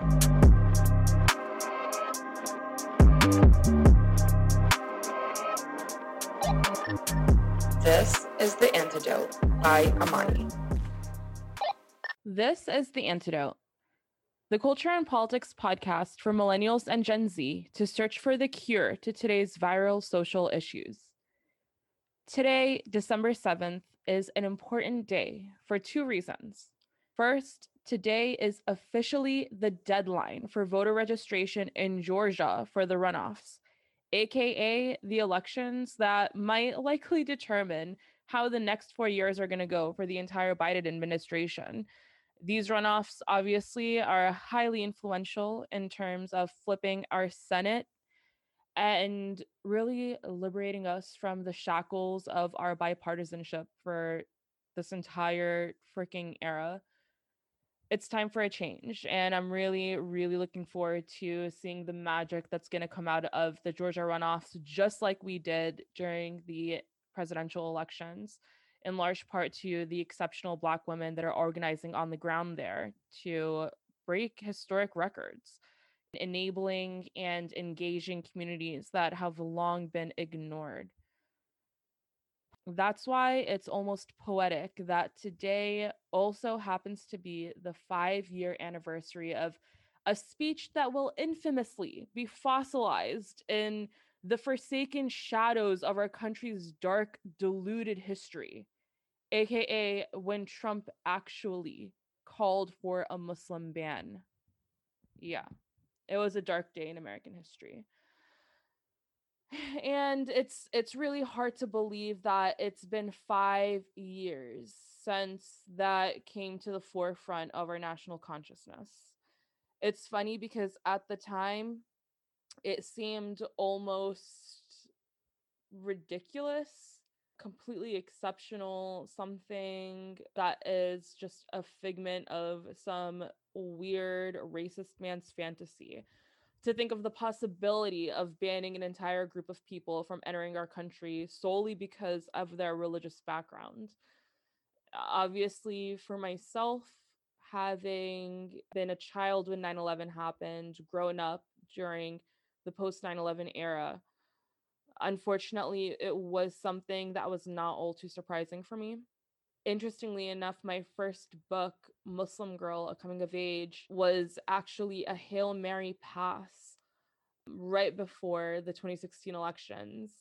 This is The Antidote by Amani. This is The Antidote, the culture and politics podcast for millennials and Gen Z to search for the cure to today's viral social issues. Today, December 7th, is an important day for two reasons. First, today is officially the deadline for voter registration in Georgia for the runoffs, aka the elections that might likely determine how the next four years are going to go for the entire Biden administration. These runoffs obviously are highly influential in terms of flipping our Senate and really liberating us from the shackles of our bipartisanship for this entire freaking era. It's time for a change. And I'm really, really looking forward to seeing the magic that's going to come out of the Georgia runoffs, just like we did during the presidential elections, in large part to the exceptional Black women that are organizing on the ground there to break historic records enabling and engaging communities that have long been ignored. That's why it's almost poetic that today also happens to be the five year anniversary of a speech that will infamously be fossilized in the forsaken shadows of our country's dark, deluded history, aka when Trump actually called for a Muslim ban. Yeah. It was a dark day in American history. And it's it's really hard to believe that it's been 5 years since that came to the forefront of our national consciousness. It's funny because at the time it seemed almost ridiculous completely exceptional, something that is just a figment of some weird racist man's fantasy. To think of the possibility of banning an entire group of people from entering our country solely because of their religious background. Obviously, for myself, having been a child when 9 11 happened, growing up during the post 9 11 era, unfortunately, it was something that was not all too surprising for me. Interestingly enough, my first book, Muslim Girl, A Coming of Age, was actually a Hail Mary pass right before the 2016 elections.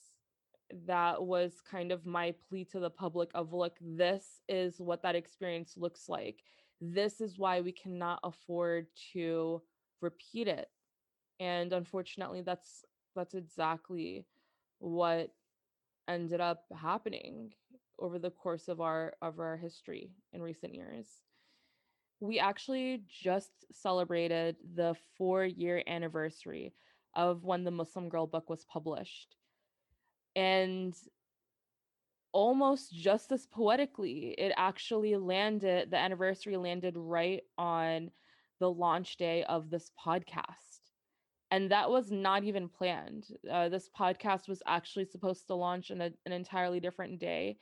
That was kind of my plea to the public of look, this is what that experience looks like. This is why we cannot afford to repeat it. And unfortunately, that's that's exactly what ended up happening over the course of our of our history in recent years. We actually just celebrated the 4-year anniversary of when the Muslim Girl book was published. And almost just as poetically, it actually landed, the anniversary landed right on the launch day of this podcast and that was not even planned. Uh, this podcast was actually supposed to launch on an entirely different day.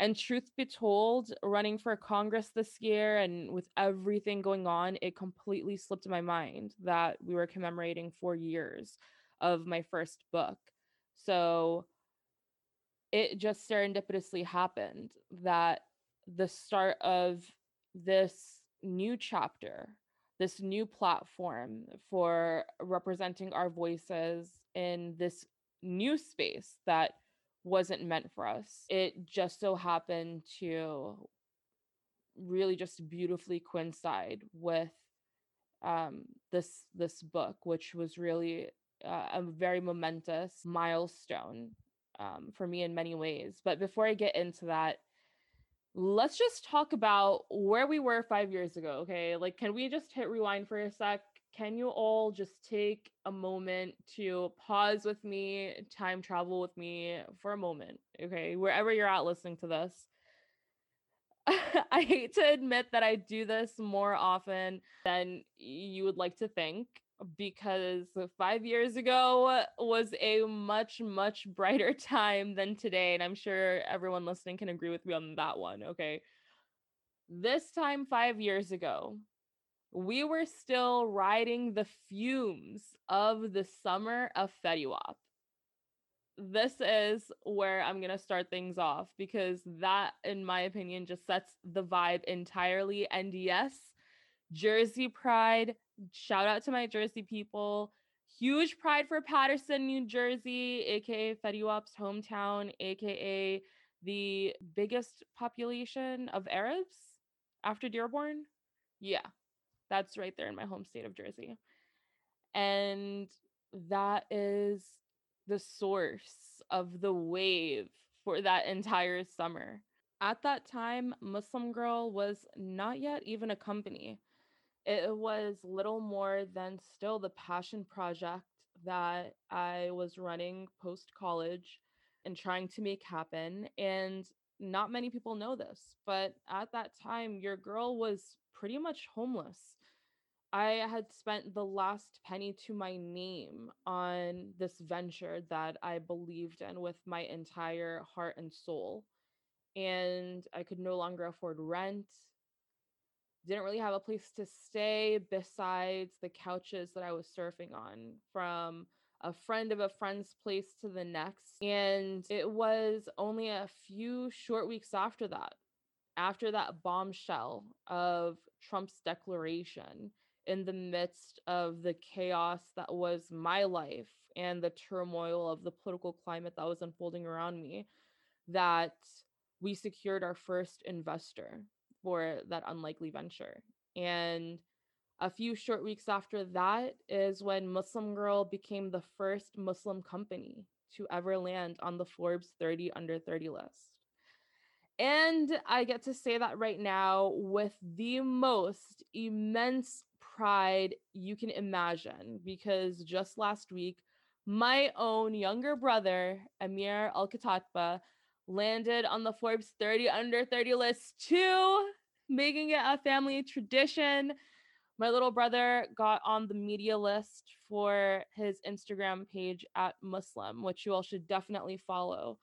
And truth be told, running for Congress this year and with everything going on, it completely slipped my mind that we were commemorating four years of my first book. So it just serendipitously happened that the start of this new chapter this new platform for representing our voices in this new space that wasn't meant for us. It just so happened to really just beautifully coincide with um, this this book, which was really uh, a very momentous milestone um, for me in many ways. But before I get into that, let's just talk about where we were five years ago. Okay. Like, can we just hit rewind for a sec? Can you all just take a moment to pause with me, time travel with me for a moment? Okay. Wherever you're at listening to this. I hate to admit that I do this more often than you would like to think because five years ago was a much, much brighter time than today. And I'm sure everyone listening can agree with me on that one. Okay. This time, five years ago, we were still riding the fumes of the summer of Fetty. This is where I'm going to start things off because that, in my opinion, just sets the vibe entirely. And yes, Jersey Pride, shout out to my Jersey people. Huge pride for Paterson, New Jersey, aka Fetty hometown, aka the biggest population of Arabs after Dearborn. Yeah, that's right there in my home state of Jersey. And that is the source of the wave for that entire summer. At that time, Muslim Girl was not yet even a company. It was little more than still the passion project that I was running post college and trying to make happen. And not many people know this, but at that time, your girl was pretty much homeless. I had spent the last penny to my name on this venture that I believed in with my entire heart and soul. And I could no longer afford rent. Didn't really have a place to stay besides the couches that I was surfing on from a friend of a friend's place to the next. And it was only a few short weeks after that, after that bombshell of Trump's declaration in the midst of the chaos that was my life and the turmoil of the political climate that was unfolding around me that we secured our first investor for that unlikely venture. And a few short weeks after that is when Muslim Girl became the first Muslim company to ever land on the Forbes 30 under 30 list. And I get to say that right now with the most immense pride you can imagine because just last week, my own younger brother, Amir Al-Khatahtbeh, landed on the Forbes 30 under 30 list too, making it a family tradition. My little brother got on the media list for his Instagram page at Muslim, which you all should definitely follow.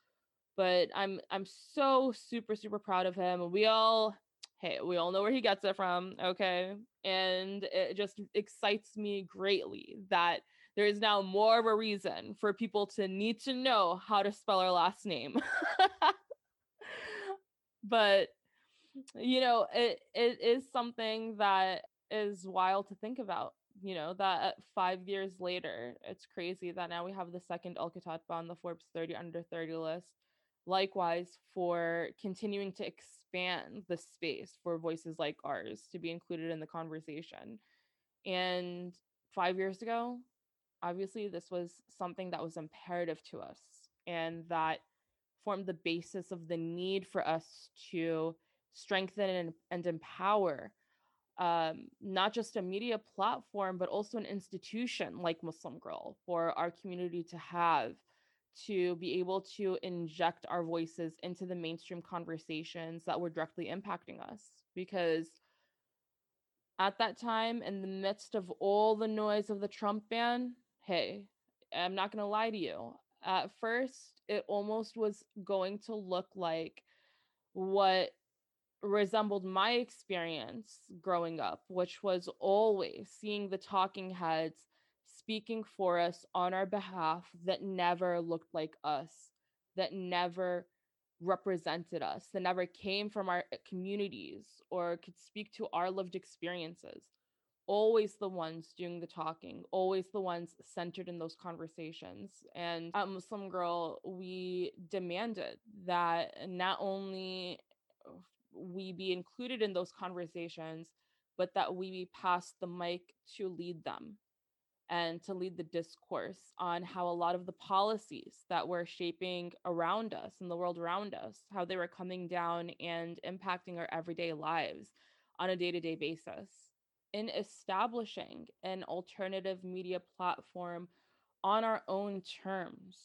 But I'm I'm so super super proud of him. We all hey, we all know where he gets it from, okay? And it just excites me greatly that there is now more of a reason for people to need to know how to spell our last name. but you know, it it is something that is wild to think about. You know, that five years later, it's crazy that now we have the second Al on the Forbes 30 under 30 list. Likewise, for continuing to expand the space for voices like ours to be included in the conversation. And five years ago, obviously, this was something that was imperative to us and that formed the basis of the need for us to strengthen and, and empower um, not just a media platform, but also an institution like Muslim Girl for our community to have to be able to inject our voices into the mainstream conversations that were directly impacting us. Because at that time, in the midst of all the noise of the Trump ban, hey, I'm not going to lie to you. At first, it almost was going to look like what resembled my experience growing up, which was always seeing the talking heads speaking for us on our behalf that never looked like us, that never represented us, that never came from our eh, communities or could speak to our lived experiences. Always the ones doing the talking, always the ones centered in those conversations. And at Muslim Girl, we demanded that not only we be included in those conversations, but that we be passed the mic to lead them and to lead the discourse on how a lot of the policies that were shaping around us and the world around us, how they were coming down and impacting our everyday lives on a day to day basis. In establishing an alternative media platform on our own terms,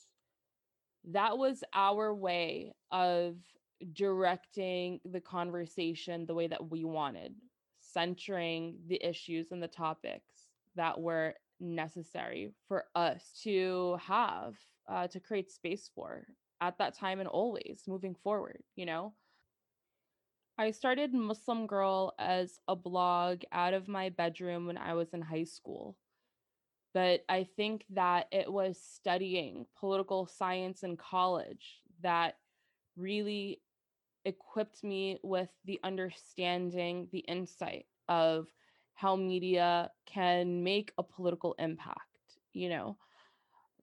that was our way of directing the conversation the way that we wanted, centering the issues and the topics that were necessary for us to have uh, to create space for at that time and always moving forward you know I started Muslim Girl as a blog out of my bedroom when I was in high school. But I think that it was studying political science in college that really equipped me with the understanding, the insight of how media can make a political impact. You know,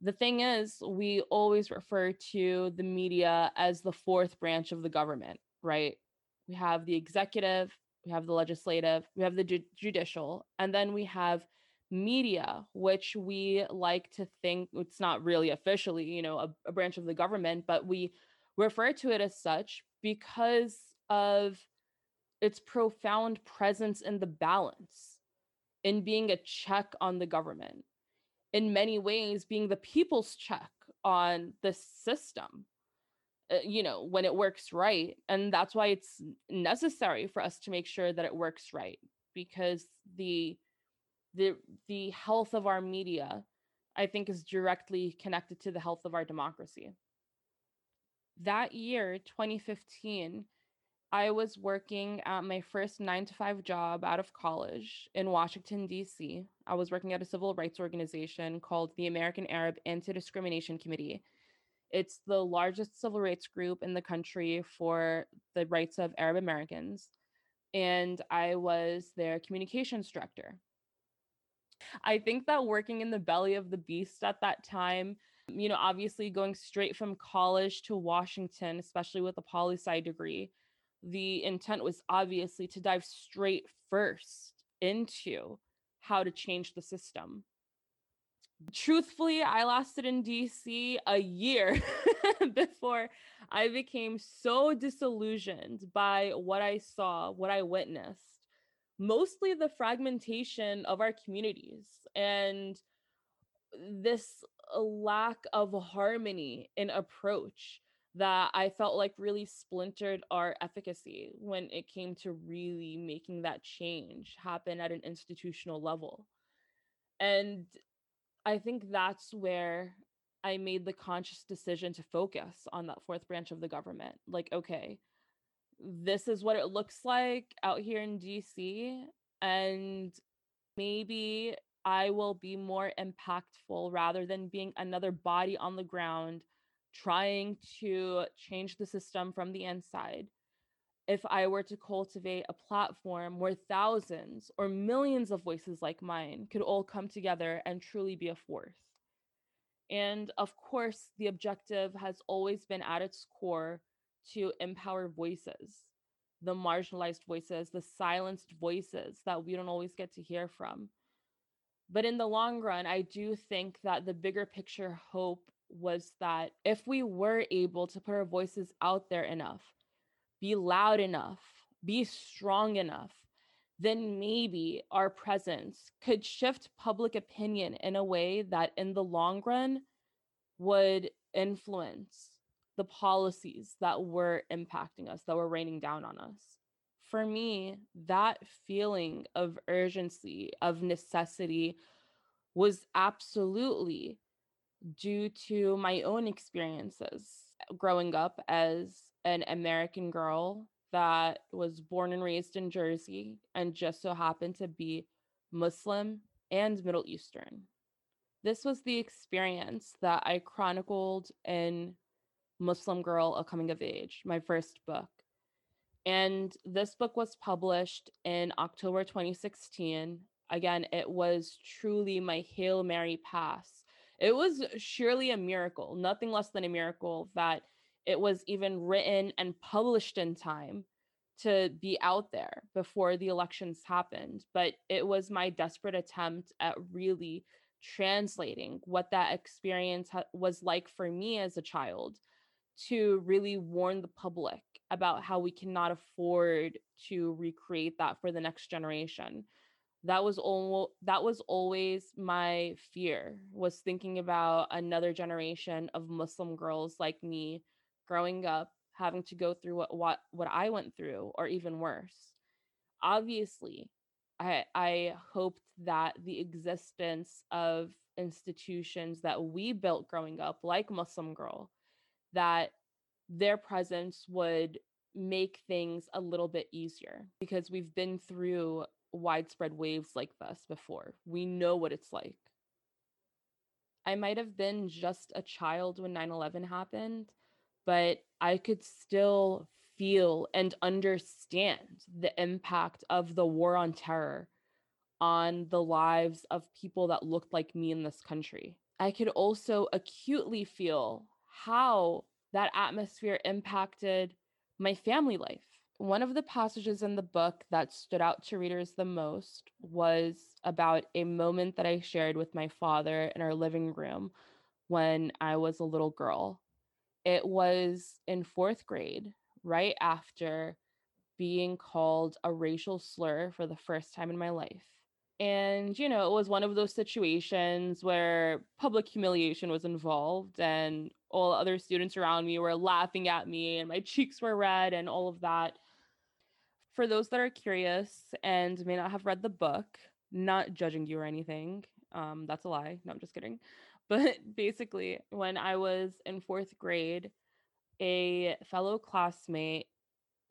the thing is, we always refer to the media as the fourth branch of the government, right? we have the executive, we have the legislative, we have the ju- judicial, and then we have media, which we like to think it's not really officially, you know, a, a branch of the government, but we refer to it as such because of its profound presence in the balance, in being a check on the government, in many ways, being the people's check on the system uh, you know when it works right. And that's why it's necessary for us to make sure that it works right because the the the health of our media i think is directly connected to the health of our democracy. That year 2015 i was working at my first 9 to 5 job out of college in washington d.c i was working at a civil rights organization called the american arab anti-discrimination committee it's the largest civil rights group in the country for the rights of Arab Americans. And I was their communications director. I think that working in the belly of the beast at that time, you know, obviously going straight from college to Washington, especially with a poli sci degree, the intent was obviously to dive straight first into how to change the system. Truthfully, I lasted in DC a year before I became so disillusioned by what I saw, what I witnessed, mostly the fragmentation of our communities and this lack of harmony in approach that I felt like really splintered our efficacy when it came to really making that change happen at an institutional level. And I think that's where I made the conscious decision to focus on that fourth branch of the government. Like, okay, this is what it looks like out here in DC. And maybe I will be more impactful rather than being another body on the ground trying to change the system from the inside if I were to cultivate a platform where thousands or millions of voices like mine could all come together and truly be a force. And of course, the objective has always been at its core to empower voices, the marginalized voices, the silenced voices that we don't always get to hear from. But in the long run, I do think that the bigger picture hope was that if we were able to put our voices out there enough, be loud enough, be strong enough, then maybe our presence could shift public opinion in a way that in the long run would influence the policies that were impacting us, that were raining down on us. For me, that feeling of urgency, of necessity, was absolutely due to my own experiences uh, growing up as an American girl that was born and raised in Jersey and just so happened to be Muslim and Middle Eastern. This was the experience that I chronicled in Muslim Girl, A Coming of Age, my first book. And this book was published in October 2016. Again, it was truly my Hail Mary pass. It was surely a miracle, nothing less than a miracle that it was even written and published in time to be out there before the elections happened. But it was my desperate attempt at really translating what that experience ha- was like for me as a child to really warn the public about how we cannot afford to recreate that for the next generation that was all that was always my fear was thinking about another generation of muslim girls like me growing up having to go through what what what I went through or even worse. Obviously, I I hoped that the existence of institutions that we built growing up like Muslim Girl that their presence would make things a little bit easier because we've been through widespread waves like this before. We know what it's like. I might have been just a child when 9 11 happened, but I could still feel and understand the impact of the war on terror on the lives of people that looked like me in this country. I could also acutely feel how that atmosphere impacted my family life. One of the passages in the book that stood out to readers the most was about a moment that I shared with my father in our living room when I was a little girl. It was in fourth grade, right after being called a racial slur for the first time in my life. And, you know, it was one of those situations where public humiliation was involved, and all other students around me were laughing at me, and my cheeks were red, and all of that. For those that are curious and may not have read the book, not judging you or anything, um, that's a lie. No, I'm just kidding. But basically, when I was in fourth grade, a fellow classmate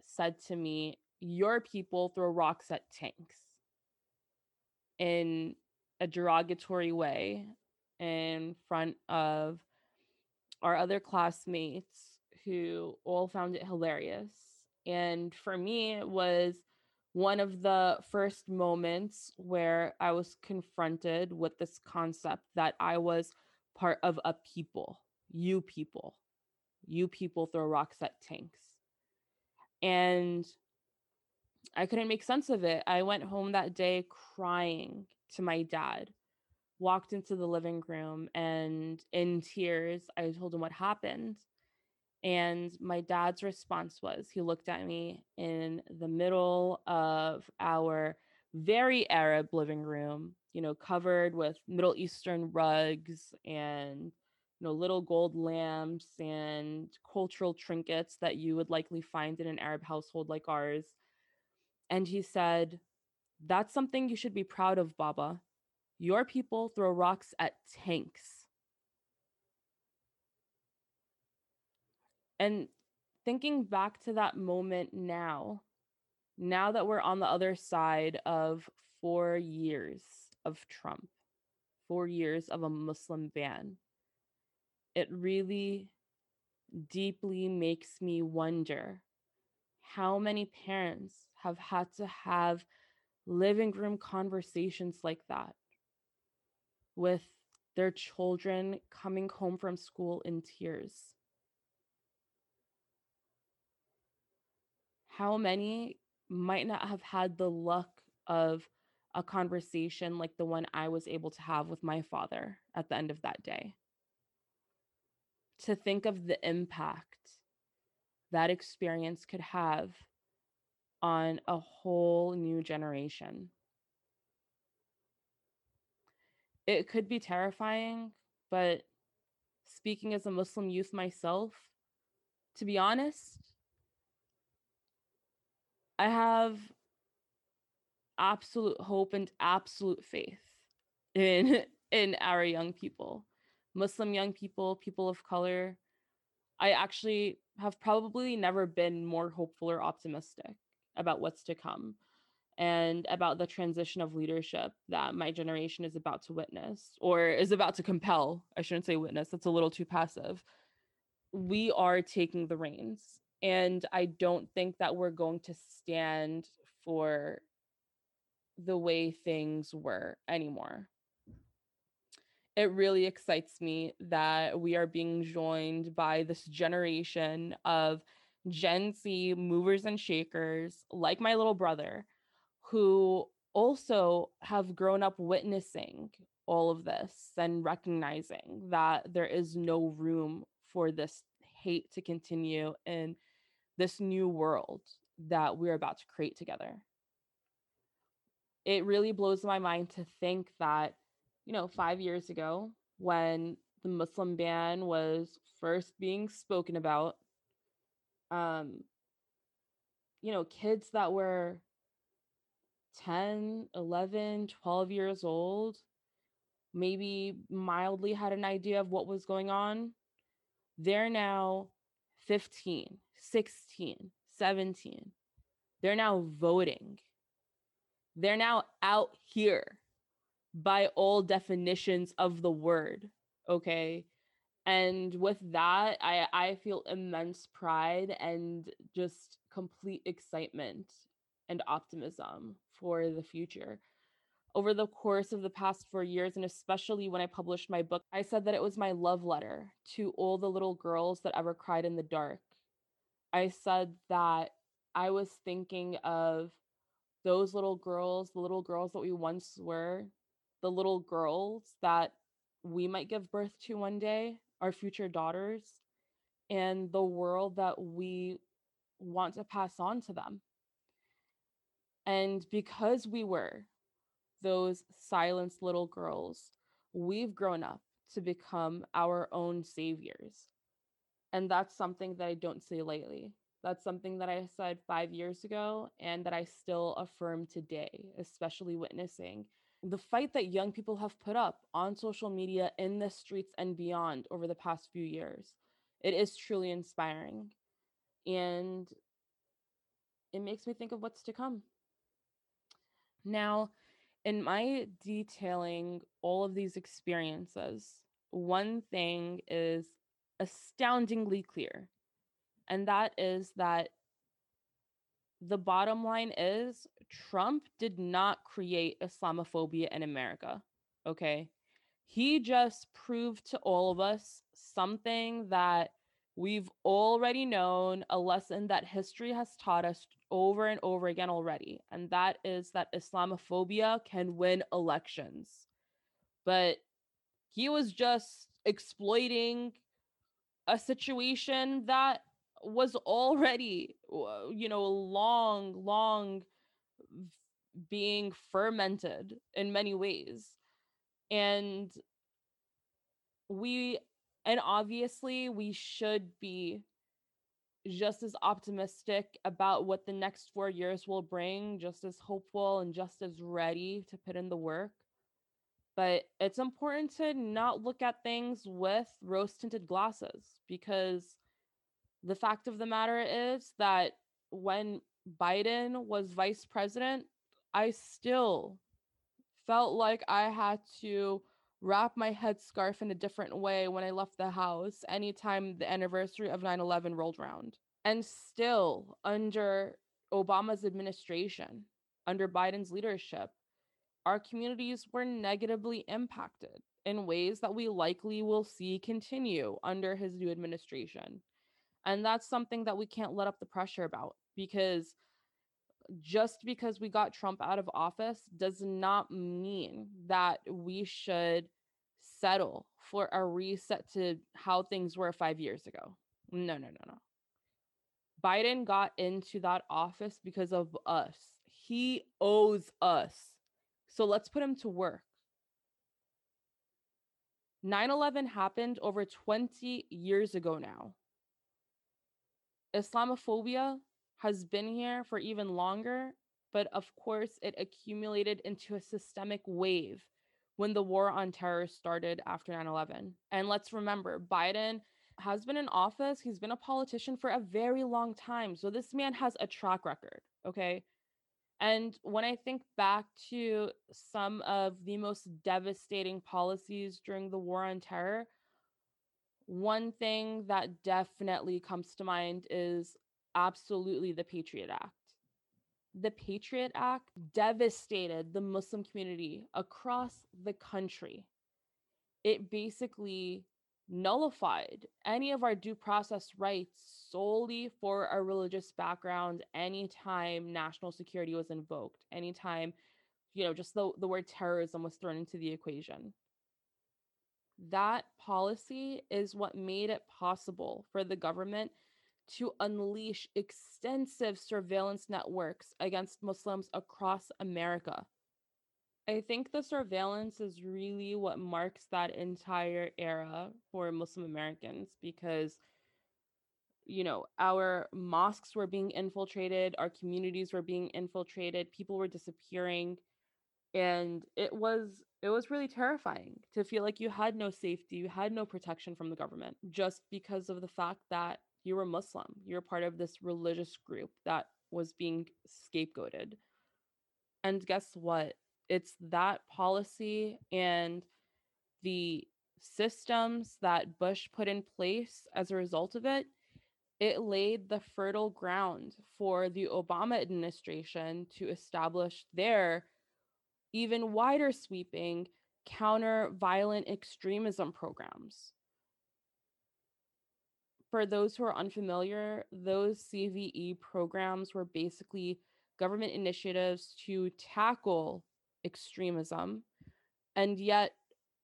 said to me, Your people throw rocks at tanks in a derogatory way in front of our other classmates who all found it hilarious. And for me, it was one of the first moments where I was confronted with this concept that I was part of a people, you people. You people throw rocks at tanks. And I couldn't make sense of it. I went home that day crying to my dad, walked into the living room, and in tears, I told him what happened. And my dad's response was he looked at me in the middle of our very Arab living room, you know, covered with Middle Eastern rugs and you know little gold lamps and cultural trinkets that you would likely find in an Arab household like ours and he said, That's something you should be proud of, Baba. Your people throw rocks at tanks. And thinking back to that moment now, now that we're on the other side of four years of Trump, four years of a Muslim ban, it really deeply makes me wonder how many parents have had to have living room conversations like that with their children coming home from school in tears. How many might not have had the luck of a conversation like the one I was able to have with my father at the end of that day? To think of the impact that experience could have on a whole new generation. It could be terrifying, but speaking as a Muslim youth myself, to be honest, I have absolute hope and absolute faith in in our young people. Muslim young people, people of color. I actually have probably never been more hopeful or optimistic about what's to come and about the transition of leadership that my generation is about to witness or is about to compel. I shouldn't say witness, that's a little too passive. We are taking the reins. And I don't think that we're going to stand for the way things were anymore. It really excites me that we are being joined by this generation of Gen Z movers and shakers, like my little brother, who also have grown up witnessing all of this and recognizing that there is no room for this hate to continue in this new world that we're about to create together. It really blows my mind to think that, you know, five years ago, when the Muslim ban was first being spoken about, um you know kids that were 10 11 12 years old maybe mildly had an idea of what was going on they're now 15 16 17. They're now voting. They're now out here by all definitions of the word. Okay. And with that, I, I feel immense pride and just complete excitement and optimism for the future. Over the course of the past four years, and especially when I published my book, I said that it was my love letter to all the little girls that ever cried in the dark. I said that I was thinking of those little girls, the little girls that we once were, the little girls that we might give birth to one day, our future daughters, and the world that we want to pass on to them. And because we were those silenced little girls, we've grown up to become our own saviors. And that's something that I don't say lightly. That's something that I said five years ago and that I still affirm today, especially witnessing the fight that young people have put up on social media, in the streets, and beyond over the past few years. It is truly inspiring. And it makes me think of what's to come. Now, in my detailing all of these experiences, one thing is astoundingly clear, and that is that the bottom line is Trump did not create Islamophobia in America. Okay. He just proved to all of us something that we've already known, a lesson that history has taught us over and over again already. And that is that Islamophobia can win elections. But he was just exploiting a situation that was already uh, you know long long being fermented in many ways. And we and obviously we should be just as optimistic about what the next 4 years will bring just as hopeful and just as ready to put in the work but it's important to not look at things with rose tinted glasses because the fact of the matter is that when Biden was vice president, I still felt like I had to wrap my headscarf in a different way when I left the house anytime the anniversary of 9 11 rolled around. And still, under Obama's administration, under Biden's leadership, our communities were negatively impacted in ways that we likely will see continue under his new administration. And that's something that we can't let up the pressure about because just because we got Trump out of office does not mean that we should settle for a reset to how things were five years ago. No, no, no, no. Biden got into that office because of us. He owes us. So let's put him to work. 9 11 happened over 20 years ago now. Islamophobia has been here for even longer, but of course, it accumulated into a systemic wave when the war on terror started after 9 11. And let's remember, Biden has been in office, he's been a politician for a very long time. So this man has a track record, okay? And when I think back to some of the most devastating policies during the war on terror, one thing that definitely comes to mind is absolutely the Patriot Act. The Patriot Act devastated the Muslim community across the country. It basically nullified any of our due process rights solely for our religious background anytime national security was invoked, anytime, you know, just the, the word terrorism was thrown into the equation that policy is what made it possible for the government to unleash extensive surveillance networks against Muslims across America. I think the surveillance is really what marks that entire era for Muslim Americans because, you know, our mosques were being infiltrated, our communities were being infiltrated, people were disappearing. And it was it was really terrifying to feel like you had no safety, you had no protection from the government just because of the fact that you were Muslim. You're part of this religious group that was being scapegoated. And guess what? It's that policy and the systems that Bush put in place as a result of it. It laid the fertile ground for the Obama administration to establish their even wider sweeping counter violent extremism programs. For those who are unfamiliar, those CVE programs were basically government initiatives to tackle extremism and yet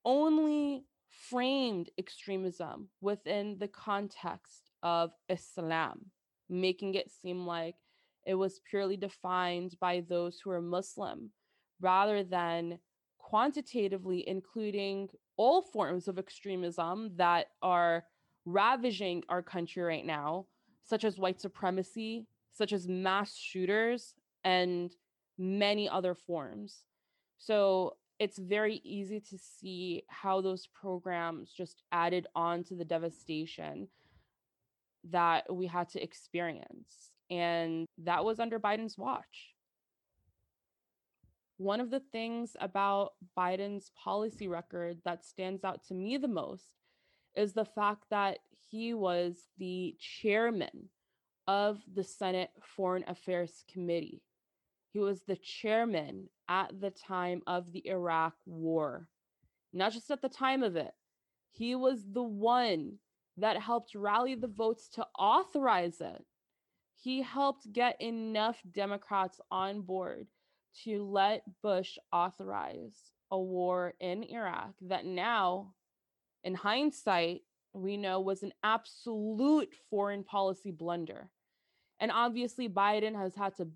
only framed extremism within the context of Islam, making it seem like it was purely defined by those who are Muslim rather than quantitatively including all forms of extremism that are ravaging our country right now, such as white supremacy, such as mass shooters, and many other forms. So it's very easy to see how those programs just added on to the devastation that we had to experience. And that was under Biden's watch. One of the things about Biden's policy record that stands out to me the most is the fact that he was the chairman of the Senate Foreign Affairs Committee. He was the chairman at the time of the Iraq War, not just at the time of it. He was the one that helped rally the votes to authorize it. He helped get enough Democrats on board to let Bush authorize a war in Iraq that now, in hindsight, we know was an absolute foreign policy blunder. And obviously, Biden has had to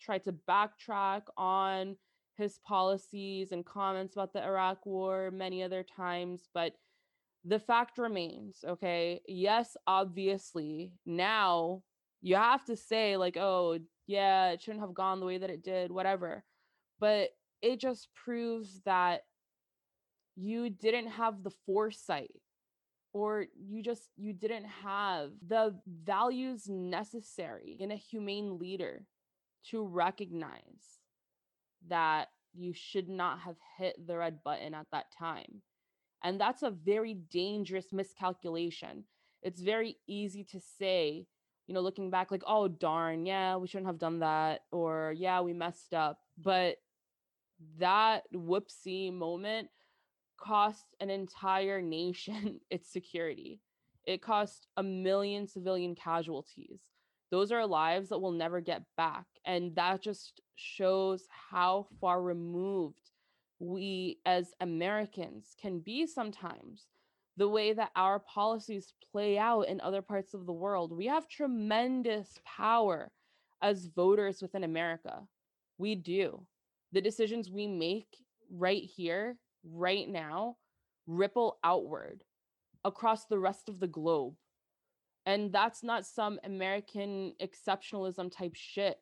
try to backtrack on his policies and comments about the Iraq war many other times, but the fact remains, okay? Yes, obviously, now you have to say, like, oh, yeah, it shouldn't have gone the way that it did, whatever. But it just proves that you didn't have the foresight or you just you didn't have the values necessary in a humane leader to recognize that you should not have hit the red button at that time. And that's a very dangerous miscalculation. It's very easy to say, you know, looking back, like, oh, darn, yeah, we shouldn't have done that. Or, yeah, we messed up. But that whoopsie moment cost an entire nation its security. It cost a million civilian casualties those are lives that we'll never get back. And that just shows how far removed we as Americans can be sometimes. The way that our policies play out in other parts of the world. We have tremendous power as voters within America. We do. The decisions we make right here, right now, ripple outward across the rest of the globe and that's not some American exceptionalism type shit.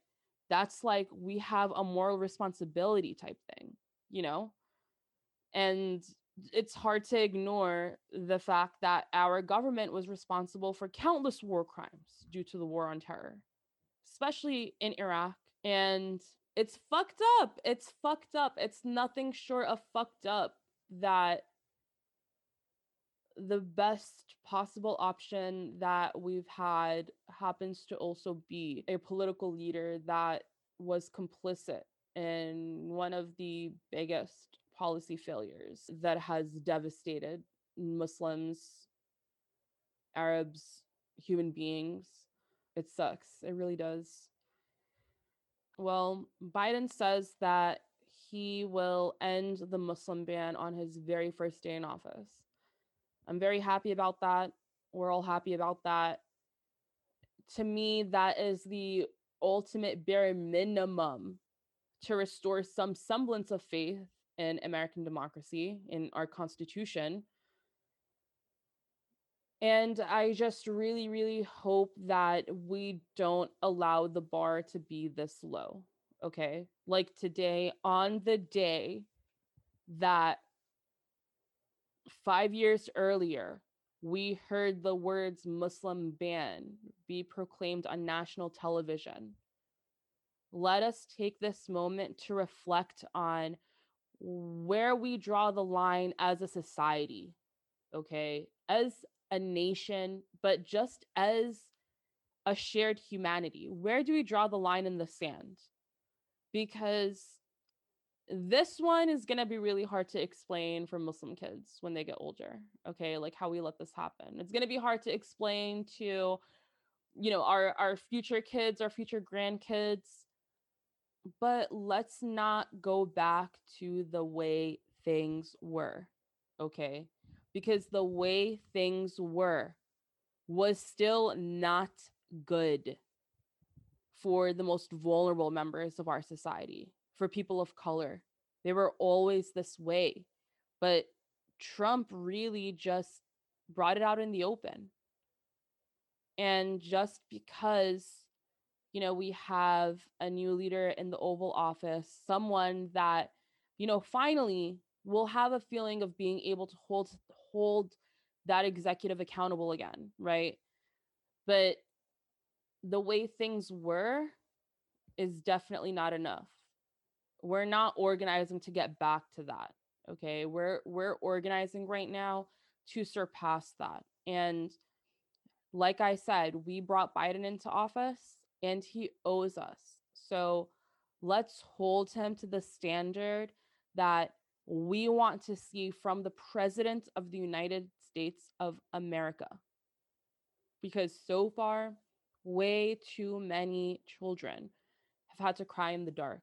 That's like we have a moral responsibility type thing, you know? And it's hard to ignore the fact that our government was responsible for countless war crimes due to the war on terror, especially in Iraq. And it's fucked up. It's fucked up. It's nothing short of fucked up that the best possible option that we've had happens to also be a political leader that was complicit in one of the biggest policy failures that has devastated Muslims, Arabs, human beings. It sucks. It really does. Well, Biden says that he will end the Muslim ban on his very first day in office. I'm very happy about that. We're all happy about that. To me, that is the ultimate bare minimum to restore some semblance of faith in American democracy, in our Constitution. And I just really, really hope that we don't allow the bar to be this low. Okay. Like today, on the day that five years earlier, we heard the words Muslim ban be proclaimed on national television. Let us take this moment to reflect on where we draw the line as a society, okay, as a nation, but just as a shared humanity. Where do we draw the line in the sand? Because this one is going to be really hard to explain for Muslim kids when they get older. Okay, like how we let this happen. It's going to be hard to explain to you know our our future kids, our future grandkids. But let's not go back to the way things were. Okay? Because the way things were was still not good for the most vulnerable members of our society for people of color. They were always this way. But Trump really just brought it out in the open. And just because, you know, we have a new leader in the Oval Office, someone that, you know, finally will have a feeling of being able to hold hold that executive accountable again, right? But the way things were is definitely not enough we're not organizing to get back to that okay? We're we're organizing right now to surpass that and like i said we brought biden into office and he owes us so let's hold him to the standard that we want to see from the president of the united states of america. Because so far way too many children have had to cry in the dark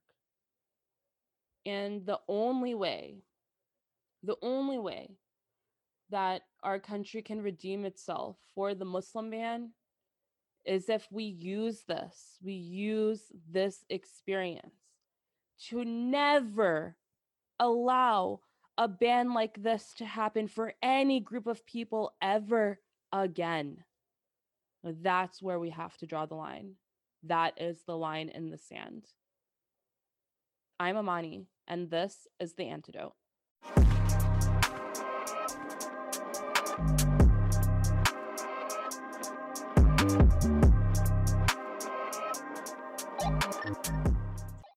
and the only way, the only way that our country can redeem itself for the Muslim ban is if we use this, we use this experience to never allow a ban like this to happen for any group of people ever again. That's where we have to draw the line. That is the line in the sand. I'm Amani, and this is The Antidote.